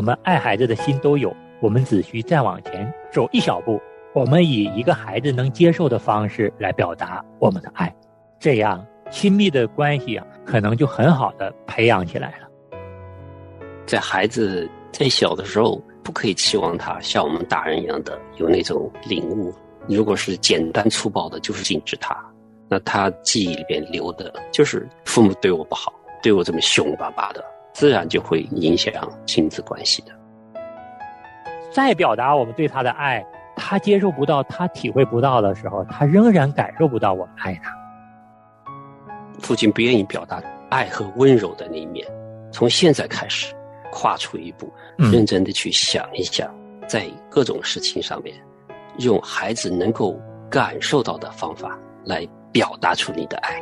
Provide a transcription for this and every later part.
我们爱孩子的心都有，我们只需再往前走一小步，我们以一个孩子能接受的方式来表达我们的爱，这样亲密的关系啊，可能就很好的培养起来了。在孩子在小的时候，不可以期望他像我们大人一样的有那种领悟。如果是简单粗暴的，就是禁止他，那他记忆里边留的就是父母对我不好，对我这么凶巴巴的，自然就会影响亲子关系的。再表达我们对他的爱，他接受不到，他体会不到的时候，他仍然感受不到我们爱他。父亲不愿意表达爱和温柔的那一面，从现在开始。跨出一步，认真的去想一想，在各种事情上面，用孩子能够感受到的方法来表达出你的爱。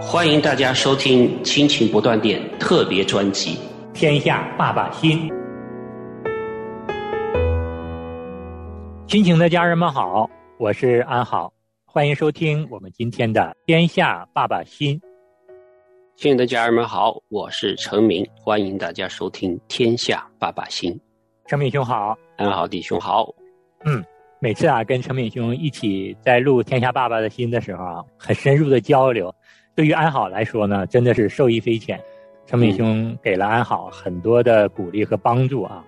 欢迎大家收听《亲情不断电》特别专辑《天下爸爸心》。亲情的家人们好，我是安好，欢迎收听我们今天的《天下爸爸心》。亲爱的家人们好，我是陈明，欢迎大家收听《天下爸爸心》。陈敏兄好，安好弟兄好。嗯，每次啊跟陈敏兄一起在录《天下爸爸的心》的时候啊，很深入的交流，对于安好来说呢，真的是受益匪浅。陈敏兄给了安好很多的鼓励和帮助啊，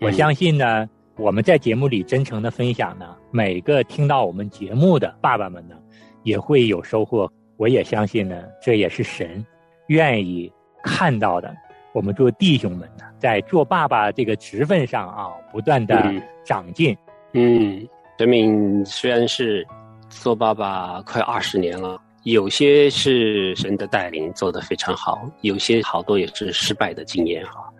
我相信呢，我们在节目里真诚的分享呢，每个听到我们节目的爸爸们呢，也会有收获。我也相信呢，这也是神。愿意看到的，我们做弟兄们呢，在做爸爸这个职分上啊，不断的长进。嗯，德敏虽然是做爸爸快二十年了，有些是神的带领做得非常好，有些好多也是失败的经验哈。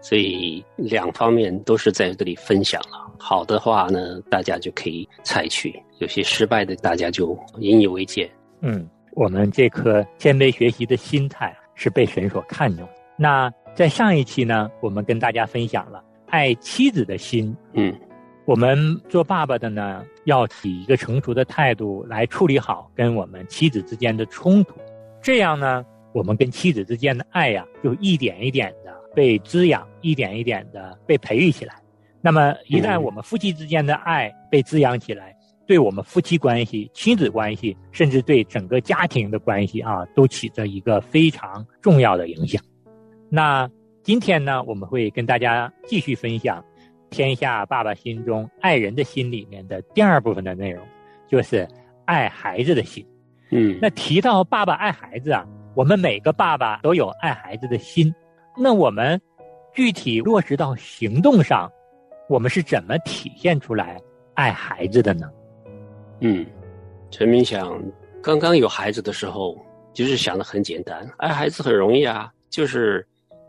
所以两方面都是在这里分享了。好的话呢，大家就可以采取；有些失败的，大家就引以为戒。嗯。我们这颗谦卑学习的心态是被神所看重。那在上一期呢，我们跟大家分享了爱妻子的心。嗯，我们做爸爸的呢，要以一个成熟的态度来处理好跟我们妻子之间的冲突。这样呢，我们跟妻子之间的爱呀，就一点一点的被滋养，一点一点的被培育起来。那么，一旦我们夫妻之间的爱被滋养起来，对我们夫妻关系、亲子关系，甚至对整个家庭的关系啊，都起着一个非常重要的影响。那今天呢，我们会跟大家继续分享《天下爸爸心中爱人的心》里面的第二部分的内容，就是爱孩子的心。嗯，那提到爸爸爱孩子啊，我们每个爸爸都有爱孩子的心。那我们具体落实到行动上，我们是怎么体现出来爱孩子的呢？嗯，陈明想，刚刚有孩子的时候，就是想的很简单，爱孩子很容易啊，就是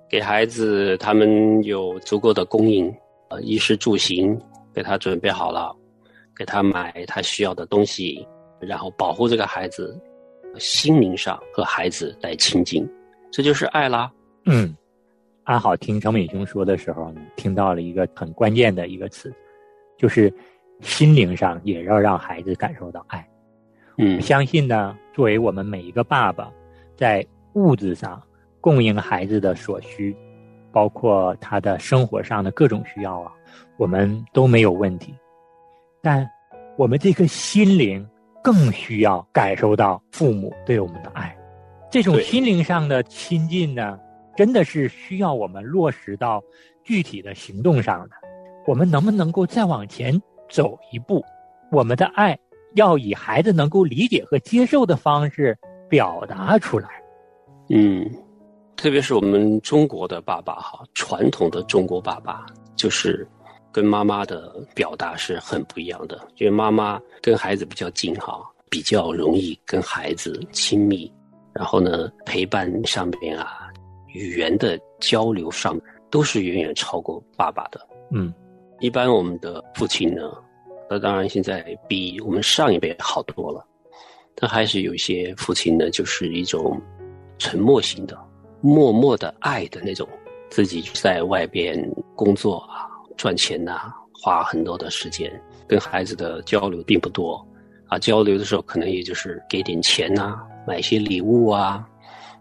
给孩子他们有足够的供应，呃，衣食住行给他准备好了，给他买他需要的东西，然后保护这个孩子，心灵上和孩子来亲近，这就是爱啦。嗯，安好听程美兄说的时候呢，听到了一个很关键的一个词，就是。心灵上也要让孩子感受到爱。嗯，相信呢，作为我们每一个爸爸，在物质上供应孩子的所需，包括他的生活上的各种需要啊，我们都没有问题。但我们这颗心灵更需要感受到父母对我们的爱。这种心灵上的亲近呢，真的是需要我们落实到具体的行动上的。我们能不能够再往前？走一步，我们的爱要以孩子能够理解和接受的方式表达出来。嗯，特别是我们中国的爸爸哈，传统的中国爸爸就是跟妈妈的表达是很不一样的，因为妈妈跟孩子比较近哈，比较容易跟孩子亲密，然后呢，陪伴上面啊，语言的交流上都是远远超过爸爸的。嗯。一般我们的父亲呢，那当然现在比我们上一辈好多了，但还是有一些父亲呢，就是一种沉默型的、默默的爱的那种，自己在外边工作啊、赚钱呐，花很多的时间，跟孩子的交流并不多，啊，交流的时候可能也就是给点钱呐，买些礼物啊，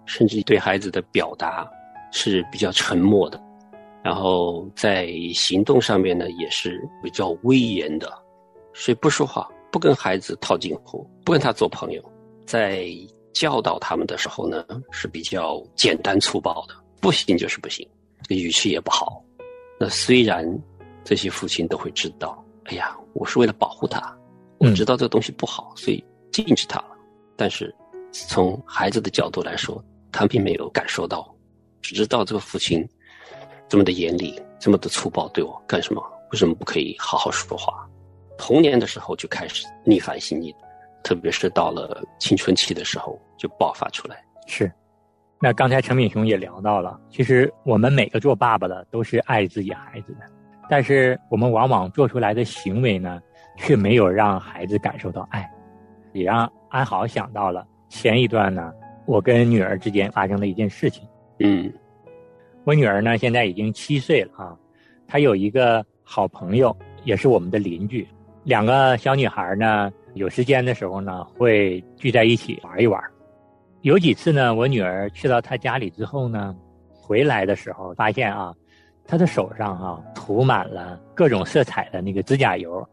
甚至对孩子的表达是比较沉默的，然后在行动上面呢也是比较威严的，所以不说话，不跟孩子套近乎，不跟他做朋友，在教导他们的时候呢是比较简单粗暴的，不行就是不行，这语气也不好。那虽然这些父亲都会知道，哎呀，我是为了保护他，我知道这个东西不好，所以禁止他了，但是从孩子的角度来说，他并没有感受到。只知道这个父亲这么的严厉，这么的粗暴，对我干什么？为什么不可以好好说话？童年的时候就开始逆反心理，特别是到了青春期的时候就爆发出来。是，那刚才陈敏雄也聊到了，其实我们每个做爸爸的都是爱自己孩子的，但是我们往往做出来的行为呢，却没有让孩子感受到爱，也让安好想到了前一段呢，我跟女儿之间发生的一件事情。嗯，我女儿呢现在已经七岁了啊，她有一个好朋友，也是我们的邻居。两个小女孩呢，有时间的时候呢，会聚在一起玩一玩。有几次呢，我女儿去到她家里之后呢，回来的时候发现啊，她的手上啊涂满了各种色彩的那个指甲油。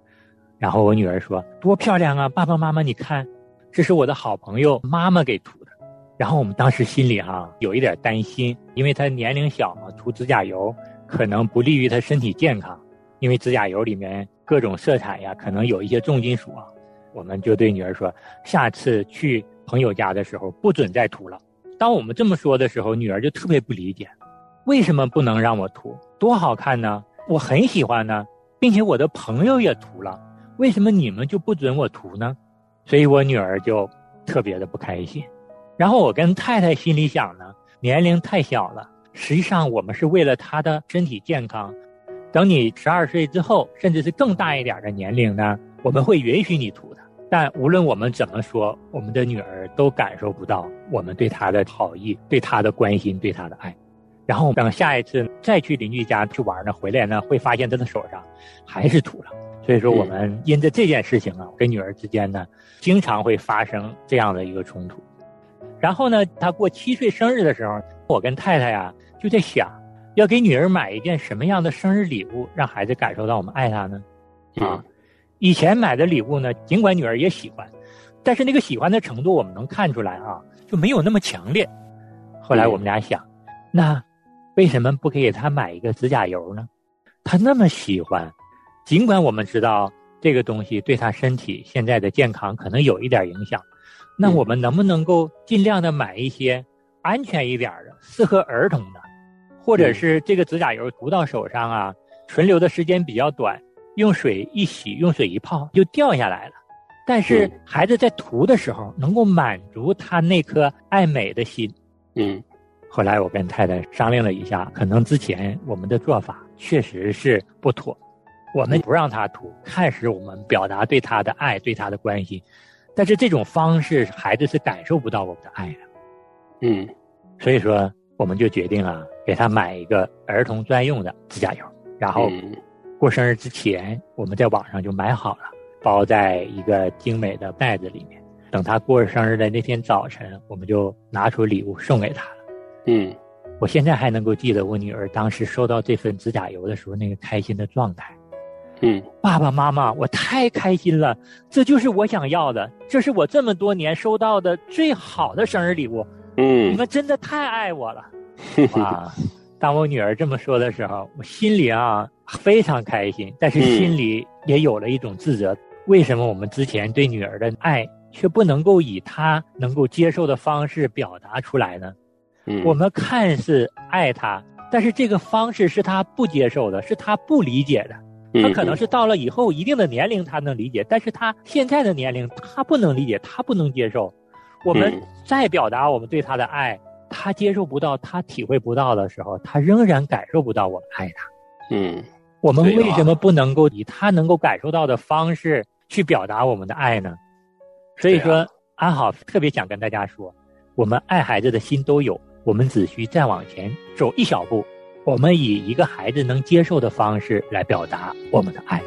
然后我女儿说：“多漂亮啊，爸爸妈妈，你看，这是我的好朋友妈妈给涂的。”然后我们当时心里哈有一点担心，因为他年龄小嘛，涂指甲油可能不利于他身体健康，因为指甲油里面各种色彩呀，可能有一些重金属啊。我们就对女儿说，下次去朋友家的时候不准再涂了。当我们这么说的时候，女儿就特别不理解，为什么不能让我涂？多好看呢！我很喜欢呢，并且我的朋友也涂了，为什么你们就不准我涂呢？所以我女儿就特别的不开心。然后我跟太太心里想呢，年龄太小了，实际上我们是为了她的身体健康。等你十二岁之后，甚至是更大一点的年龄呢，我们会允许你涂的。但无论我们怎么说，我们的女儿都感受不到我们对她的好意、对她的关心、对她的爱。然后等下一次再去邻居家去玩呢，回来呢会发现她的手上还是涂了。所以说，我们因着这件事情啊，跟女儿之间呢，经常会发生这样的一个冲突。然后呢，她过七岁生日的时候，我跟太太呀就在想，要给女儿买一件什么样的生日礼物，让孩子感受到我们爱她呢？啊，以前买的礼物呢，尽管女儿也喜欢，但是那个喜欢的程度我们能看出来啊，就没有那么强烈。后来我们俩想，那为什么不给她买一个指甲油呢？她那么喜欢，尽管我们知道这个东西对她身体现在的健康可能有一点影响。那我们能不能够尽量的买一些安全一点的、适合儿童的，或者是这个指甲油涂到手上啊，存留的时间比较短，用水一洗、用水一泡就掉下来了。但是孩子在涂的时候能够满足他那颗爱美的心。嗯，后来我跟太太商量了一下，可能之前我们的做法确实是不妥，我们不让他涂，看似我们表达对他的爱、对他的关心。但是这种方式，孩子是感受不到我们的爱的。嗯，所以说，我们就决定了给他买一个儿童专用的指甲油，然后过生日之前，我们在网上就买好了，包在一个精美的袋子里面。等他过生日的那天早晨，我们就拿出礼物送给他了。嗯，我现在还能够记得我女儿当时收到这份指甲油的时候那个开心的状态。嗯，爸爸妈妈，我太开心了，这就是我想要的，这是我这么多年收到的最好的生日礼物。嗯，你们真的太爱我了。啊，当我女儿这么说的时候，我心里啊非常开心，但是心里也有了一种自责。为什么我们之前对女儿的爱却不能够以她能够接受的方式表达出来呢？嗯，我们看似爱她，但是这个方式是她不接受的，是她不理解的。他可能是到了以后一定的年龄，他能理解，但是他现在的年龄，他不能理解，他不能接受。我们再表达我们对他的爱，他接受不到，他体会不到的时候，他仍然感受不到我们爱他。嗯，我们为什么不能够以他能够感受到的方式去表达我们的爱呢？所以说，安好特别想跟大家说，我们爱孩子的心都有，我们只需再往前走一小步。我们以一个孩子能接受的方式来表达我们的爱，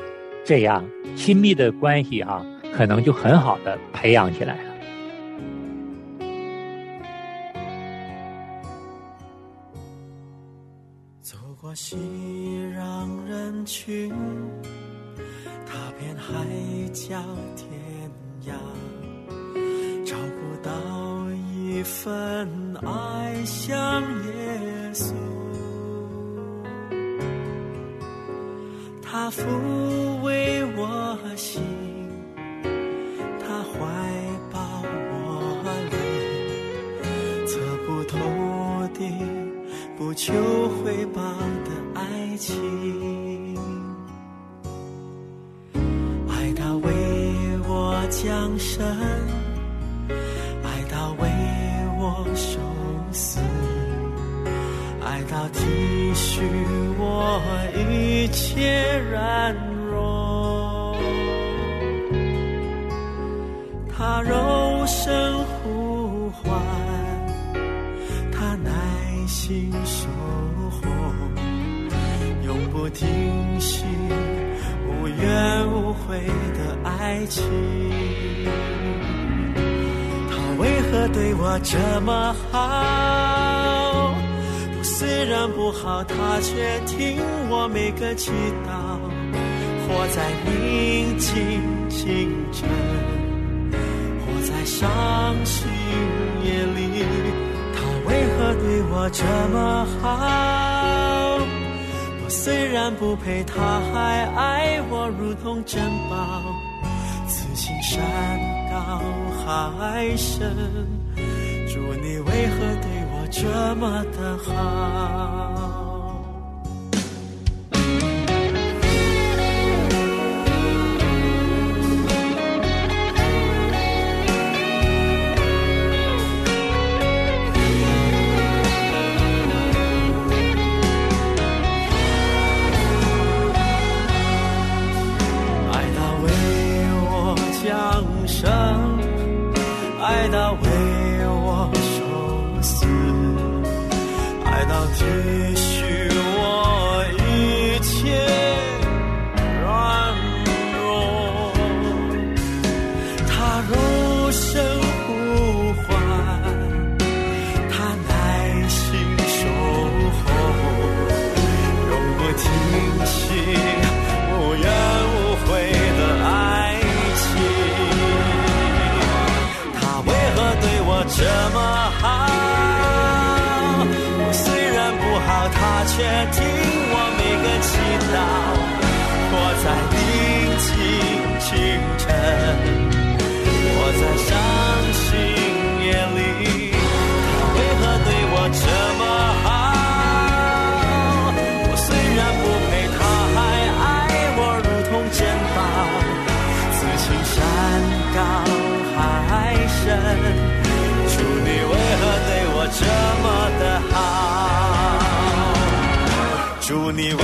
这样亲密的关系啊，可能就很好的培养起来走。过熙攘人群，踏遍海角天涯，找不到一份爱像耶稣。他抚求回报的爱情。爱他为我降生，爱他为我受死。爱到体恤我一切软弱，他柔声呼唤，的爱情。他为何对我这么好？虽然不好，他却听我每个祈祷。活在宁静清晨，活在伤心夜里，他为何对我这么好？虽然不配，他还爱我如同珍宝。此情山高海深，祝你为何对我这么的好？却听我每个祈祷。我在宁静清晨，我在主你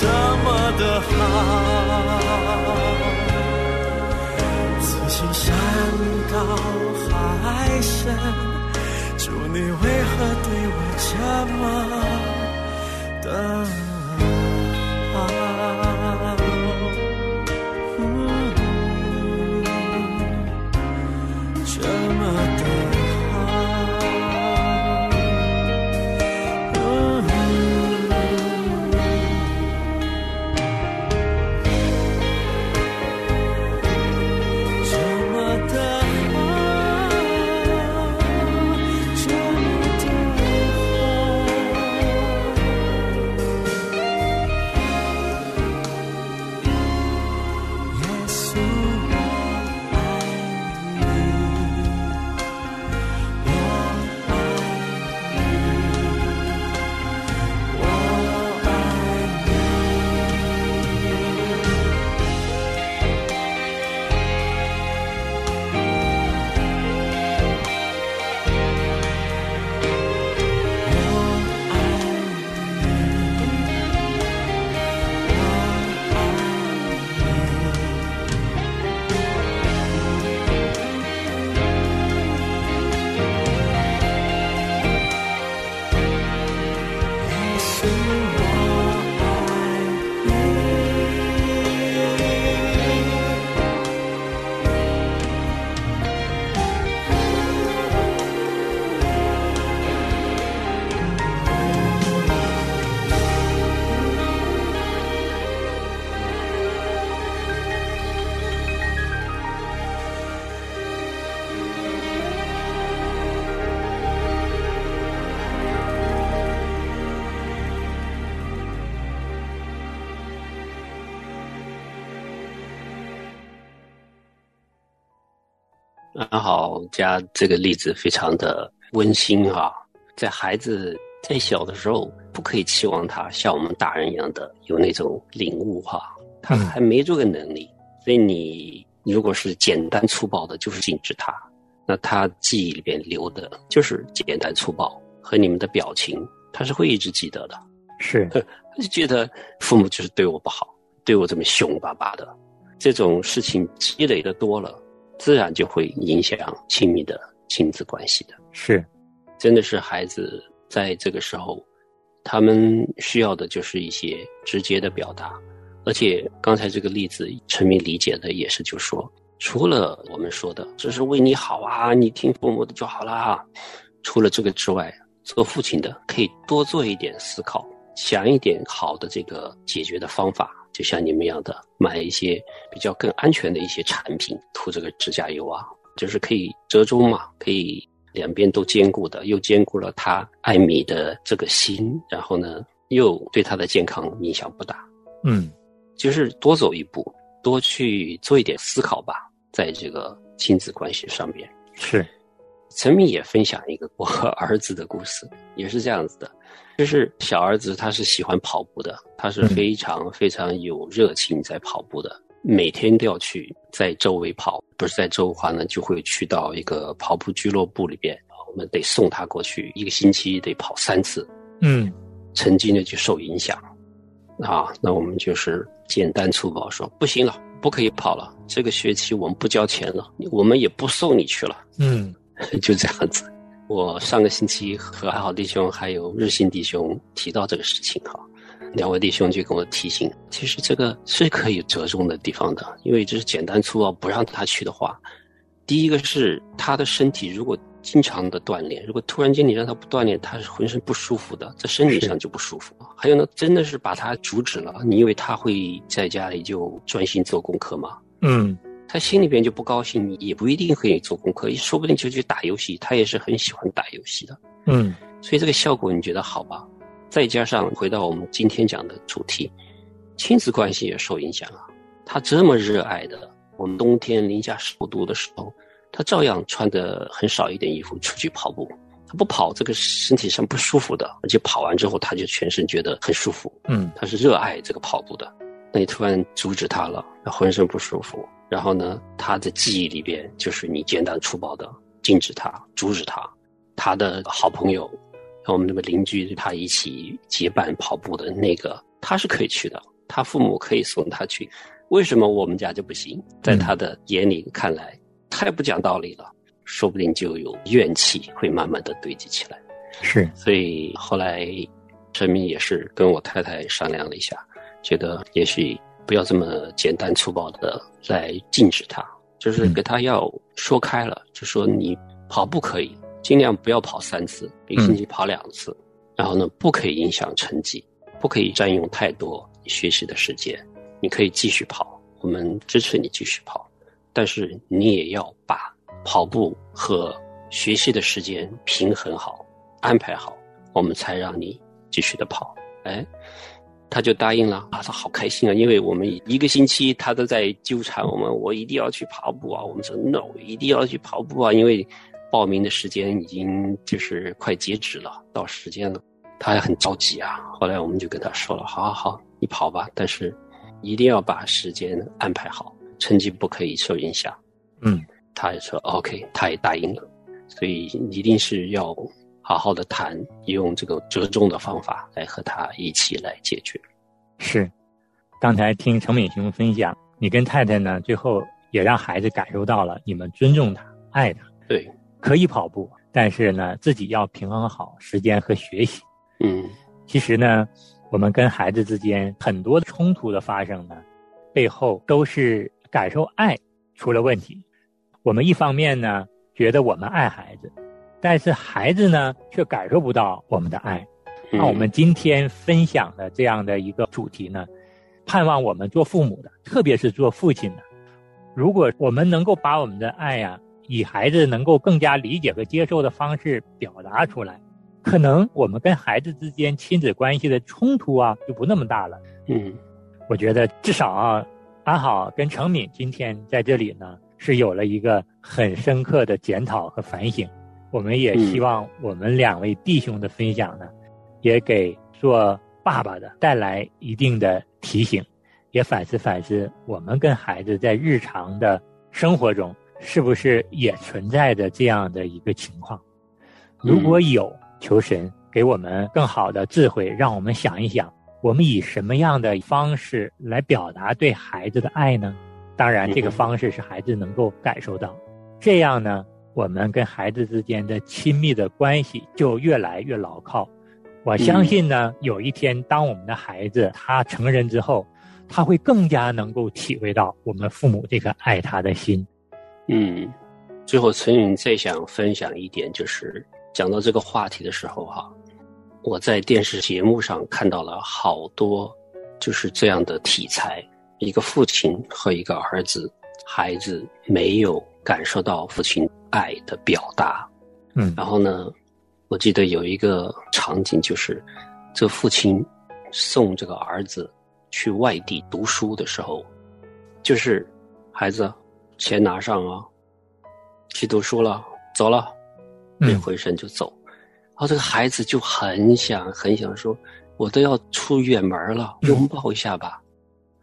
这么的好？此情山高海深。主，你为何对我这么的好？安好家这个例子非常的温馨啊，在孩子在小的时候，不可以期望他像我们大人一样的有那种领悟哈，他还没这个能力，所以你如果是简单粗暴的，就是禁止他，那他记忆里边留的就是简单粗暴和你们的表情，他是会一直记得的。是，他就觉得父母就是对我不好，对我这么凶巴巴的，这种事情积累的多了。自然就会影响亲密的亲子关系的。是，真的是孩子在这个时候，他们需要的就是一些直接的表达。而且刚才这个例子，陈明理解的也是，就说除了我们说的这是为你好啊，你听父母的就好啦。除了这个之外，做父亲的可以多做一点思考，想一点好的这个解决的方法。就像你们一样的，买一些比较更安全的一些产品，涂这个指甲油啊，就是可以折中嘛，可以两边都兼顾的，又兼顾了他爱米的这个心，然后呢，又对他的健康影响不大。嗯，就是多走一步，多去做一点思考吧，在这个亲子关系上面。是，陈明也分享一个我和 儿子的故事，也是这样子的。就是小儿子，他是喜欢跑步的，他是非常非常有热情在跑步的，每天都要去在周围跑，不是在周的话呢，就会去到一个跑步俱乐部里边，我们得送他过去，一个星期得跑三次，嗯，成绩呢就受影响，啊，那我们就是简单粗暴说不行了，不可以跑了，这个学期我们不交钱了，我们也不送你去了，嗯，就这样子。我上个星期和还好弟兄还有日新弟兄提到这个事情哈，两位弟兄就跟我提醒，其实这个是可以折中的地方的，因为这是简单粗暴不让他去的话，第一个是他的身体如果经常的锻炼，如果突然间你让他不锻炼，他是浑身不舒服的，在身体上就不舒服。还有呢，真的是把他阻止了，你以为他会在家里就专心做功课吗？嗯。他心里边就不高兴，也不一定可以做功课，说不定就去打游戏。他也是很喜欢打游戏的，嗯，所以这个效果你觉得好吧？再加上回到我们今天讲的主题，亲子关系也受影响啊。他这么热爱的，我们冬天零下十五度的时候，他照样穿的很少一点衣服出去跑步。他不跑，这个身体上不舒服的，而且跑完之后他就全身觉得很舒服。嗯，他是热爱这个跑步的，那你突然阻止他了，他浑身不舒服。然后呢，他的记忆里边就是你简单粗暴的禁止他、阻止他。他的好朋友，和我们那个邻居，他一起结伴跑步的那个，他是可以去的，他父母可以送他去。为什么我们家就不行？在他的眼里看来，太不讲道理了，说不定就有怨气会慢慢的堆积起来。是，所以后来陈明也是跟我太太商量了一下，觉得也许。不要这么简单粗暴的来禁止他，就是给他要说开了，就说你跑步可以，尽量不要跑三次，一个星期跑两次，然后呢，不可以影响成绩，不可以占用太多你学习的时间，你可以继续跑，我们支持你继续跑，但是你也要把跑步和学习的时间平衡好，安排好，我们才让你继续的跑，哎。他就答应了啊，他好开心啊，因为我们一个星期他都在纠缠我们，我一定要去跑步啊。我们说 no，一定要去跑步啊，因为报名的时间已经就是快截止了，到时间了，他还很着急啊。后来我们就跟他说了，好好好，你跑吧，但是一定要把时间安排好，成绩不可以受影响。嗯，他也说 OK，他也答应了，所以一定是要。好好的谈，用这个折中的方法来和他一起来解决。是，刚才听程敏雄分享，你跟太太呢，最后也让孩子感受到了你们尊重他、爱他。对，可以跑步，但是呢，自己要平衡好时间和学习。嗯，其实呢，我们跟孩子之间很多冲突的发生呢，背后都是感受爱出了问题。我们一方面呢，觉得我们爱孩子。但是孩子呢，却感受不到我们的爱。那我们今天分享的这样的一个主题呢，盼望我们做父母的，特别是做父亲的，如果我们能够把我们的爱呀，以孩子能够更加理解和接受的方式表达出来，可能我们跟孩子之间亲子关系的冲突啊，就不那么大了。嗯，我觉得至少啊，安好跟程敏今天在这里呢，是有了一个很深刻的检讨和反省。我们也希望我们两位弟兄的分享呢，也给做爸爸的带来一定的提醒，也反思反思我们跟孩子在日常的生活中是不是也存在着这样的一个情况。如果有，求神给我们更好的智慧，让我们想一想，我们以什么样的方式来表达对孩子的爱呢？当然，这个方式是孩子能够感受到，这样呢，我们跟孩子之间的亲密的关系就越来越牢靠。我相信呢，有一天当我们的孩子他成人之后，他会更加能够体会到我们父母这颗爱他的心。嗯，最后陈颖再想分享一点，就是讲到这个话题的时候哈，我在电视节目上看到了好多就是这样的题材。一个父亲和一个儿子，孩子没有感受到父亲爱的表达，嗯，然后呢，我记得有一个场景，就是这父亲送这个儿子去外地读书的时候，就是孩子钱拿上啊，去读书了，走了，一回身就走，然后这个孩子就很想很想说，我都要出远门了，拥抱一下吧。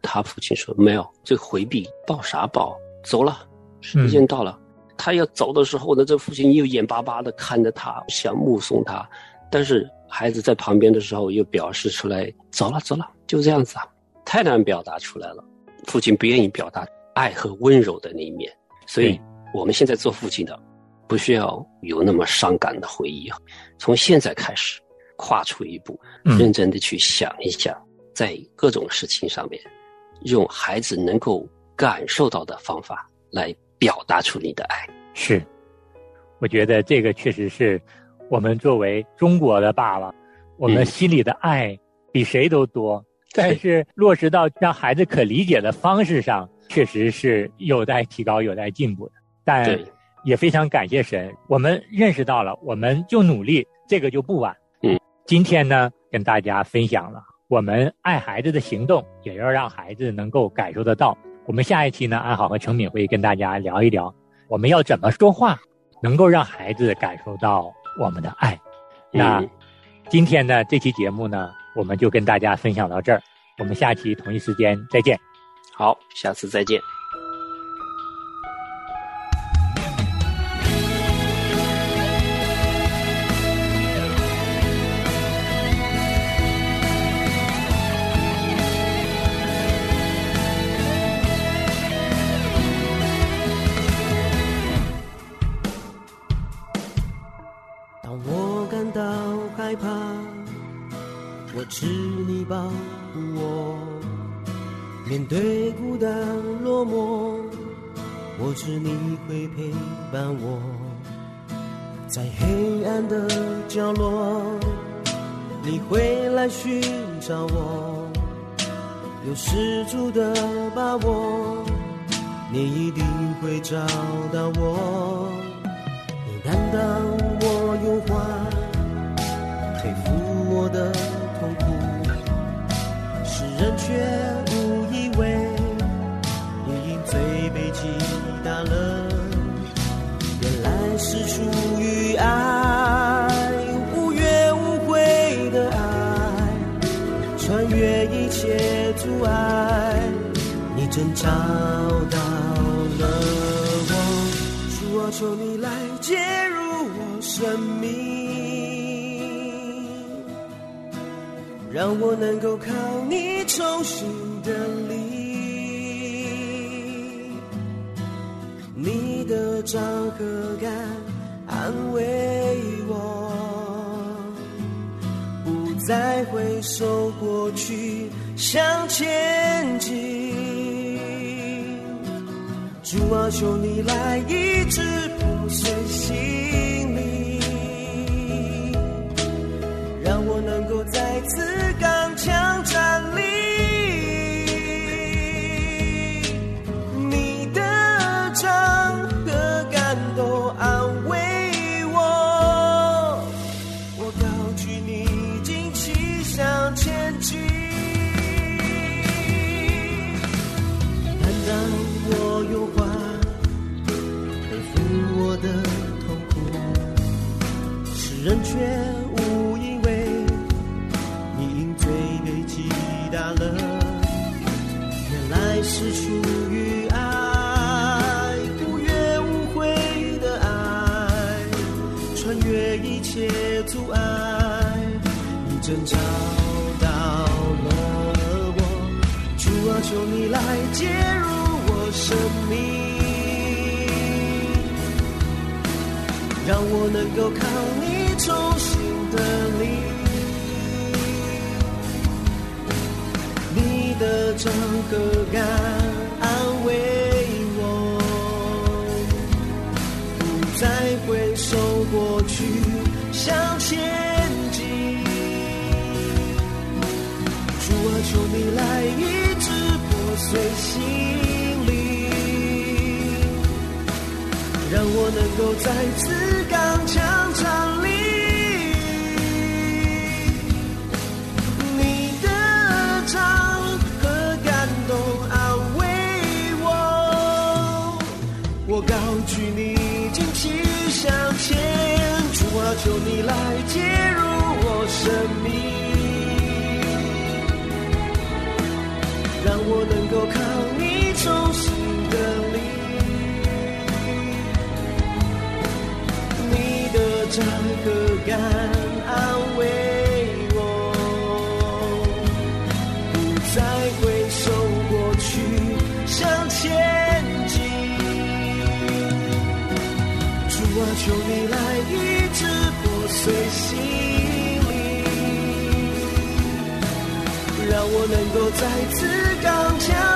他父亲说：“没有，这回避，抱啥抱？走了，时间到了。他要走的时候呢，这父亲又眼巴巴的看着他，想目送他。但是孩子在旁边的时候，又表示出来：走了，走了，就这样子啊，太难表达出来了。父亲不愿意表达爱和温柔的那一面。所以，我们现在做父亲的，不需要有那么伤感的回忆啊。从现在开始，跨出一步，认真的去想一想，在各种事情上面。”用孩子能够感受到的方法来表达出你的爱，是，我觉得这个确实是我们作为中国的爸爸，我们心里的爱比谁都多。但是落实到让孩子可理解的方式上，确实是有待提高、有待进步的。但也非常感谢神，我们认识到了，我们就努力，这个就不晚。嗯，今天呢，跟大家分享了。我们爱孩子的行动，也要让孩子能够感受得到。我们下一期呢，安好和程敏会跟大家聊一聊，我们要怎么说话，能够让孩子感受到我们的爱。那今天呢，这期节目呢，我们就跟大家分享到这儿。我们下期同一时间再见。好，下次再见。寻找我，有十足的把握，你一定会找到我，你担当我忧患，背负我的痛苦，世。人却误以为你因罪被击打了，原来是出真找到了我，主啊，求你来介入我生命。让我能够靠你重新的力，你的掌和感安慰我，不再回首过去，向前进。主啊，求你来医治破碎心灵，让我能够再次。我能够靠你重新的力，你的掌和感安慰我，不再回首过去，向前进。主啊，求你来医治破碎心。让我能够再次上你你的唱和感动安慰我，我高举你，坚持向前，主啊，求你来介入。能够再次刚强。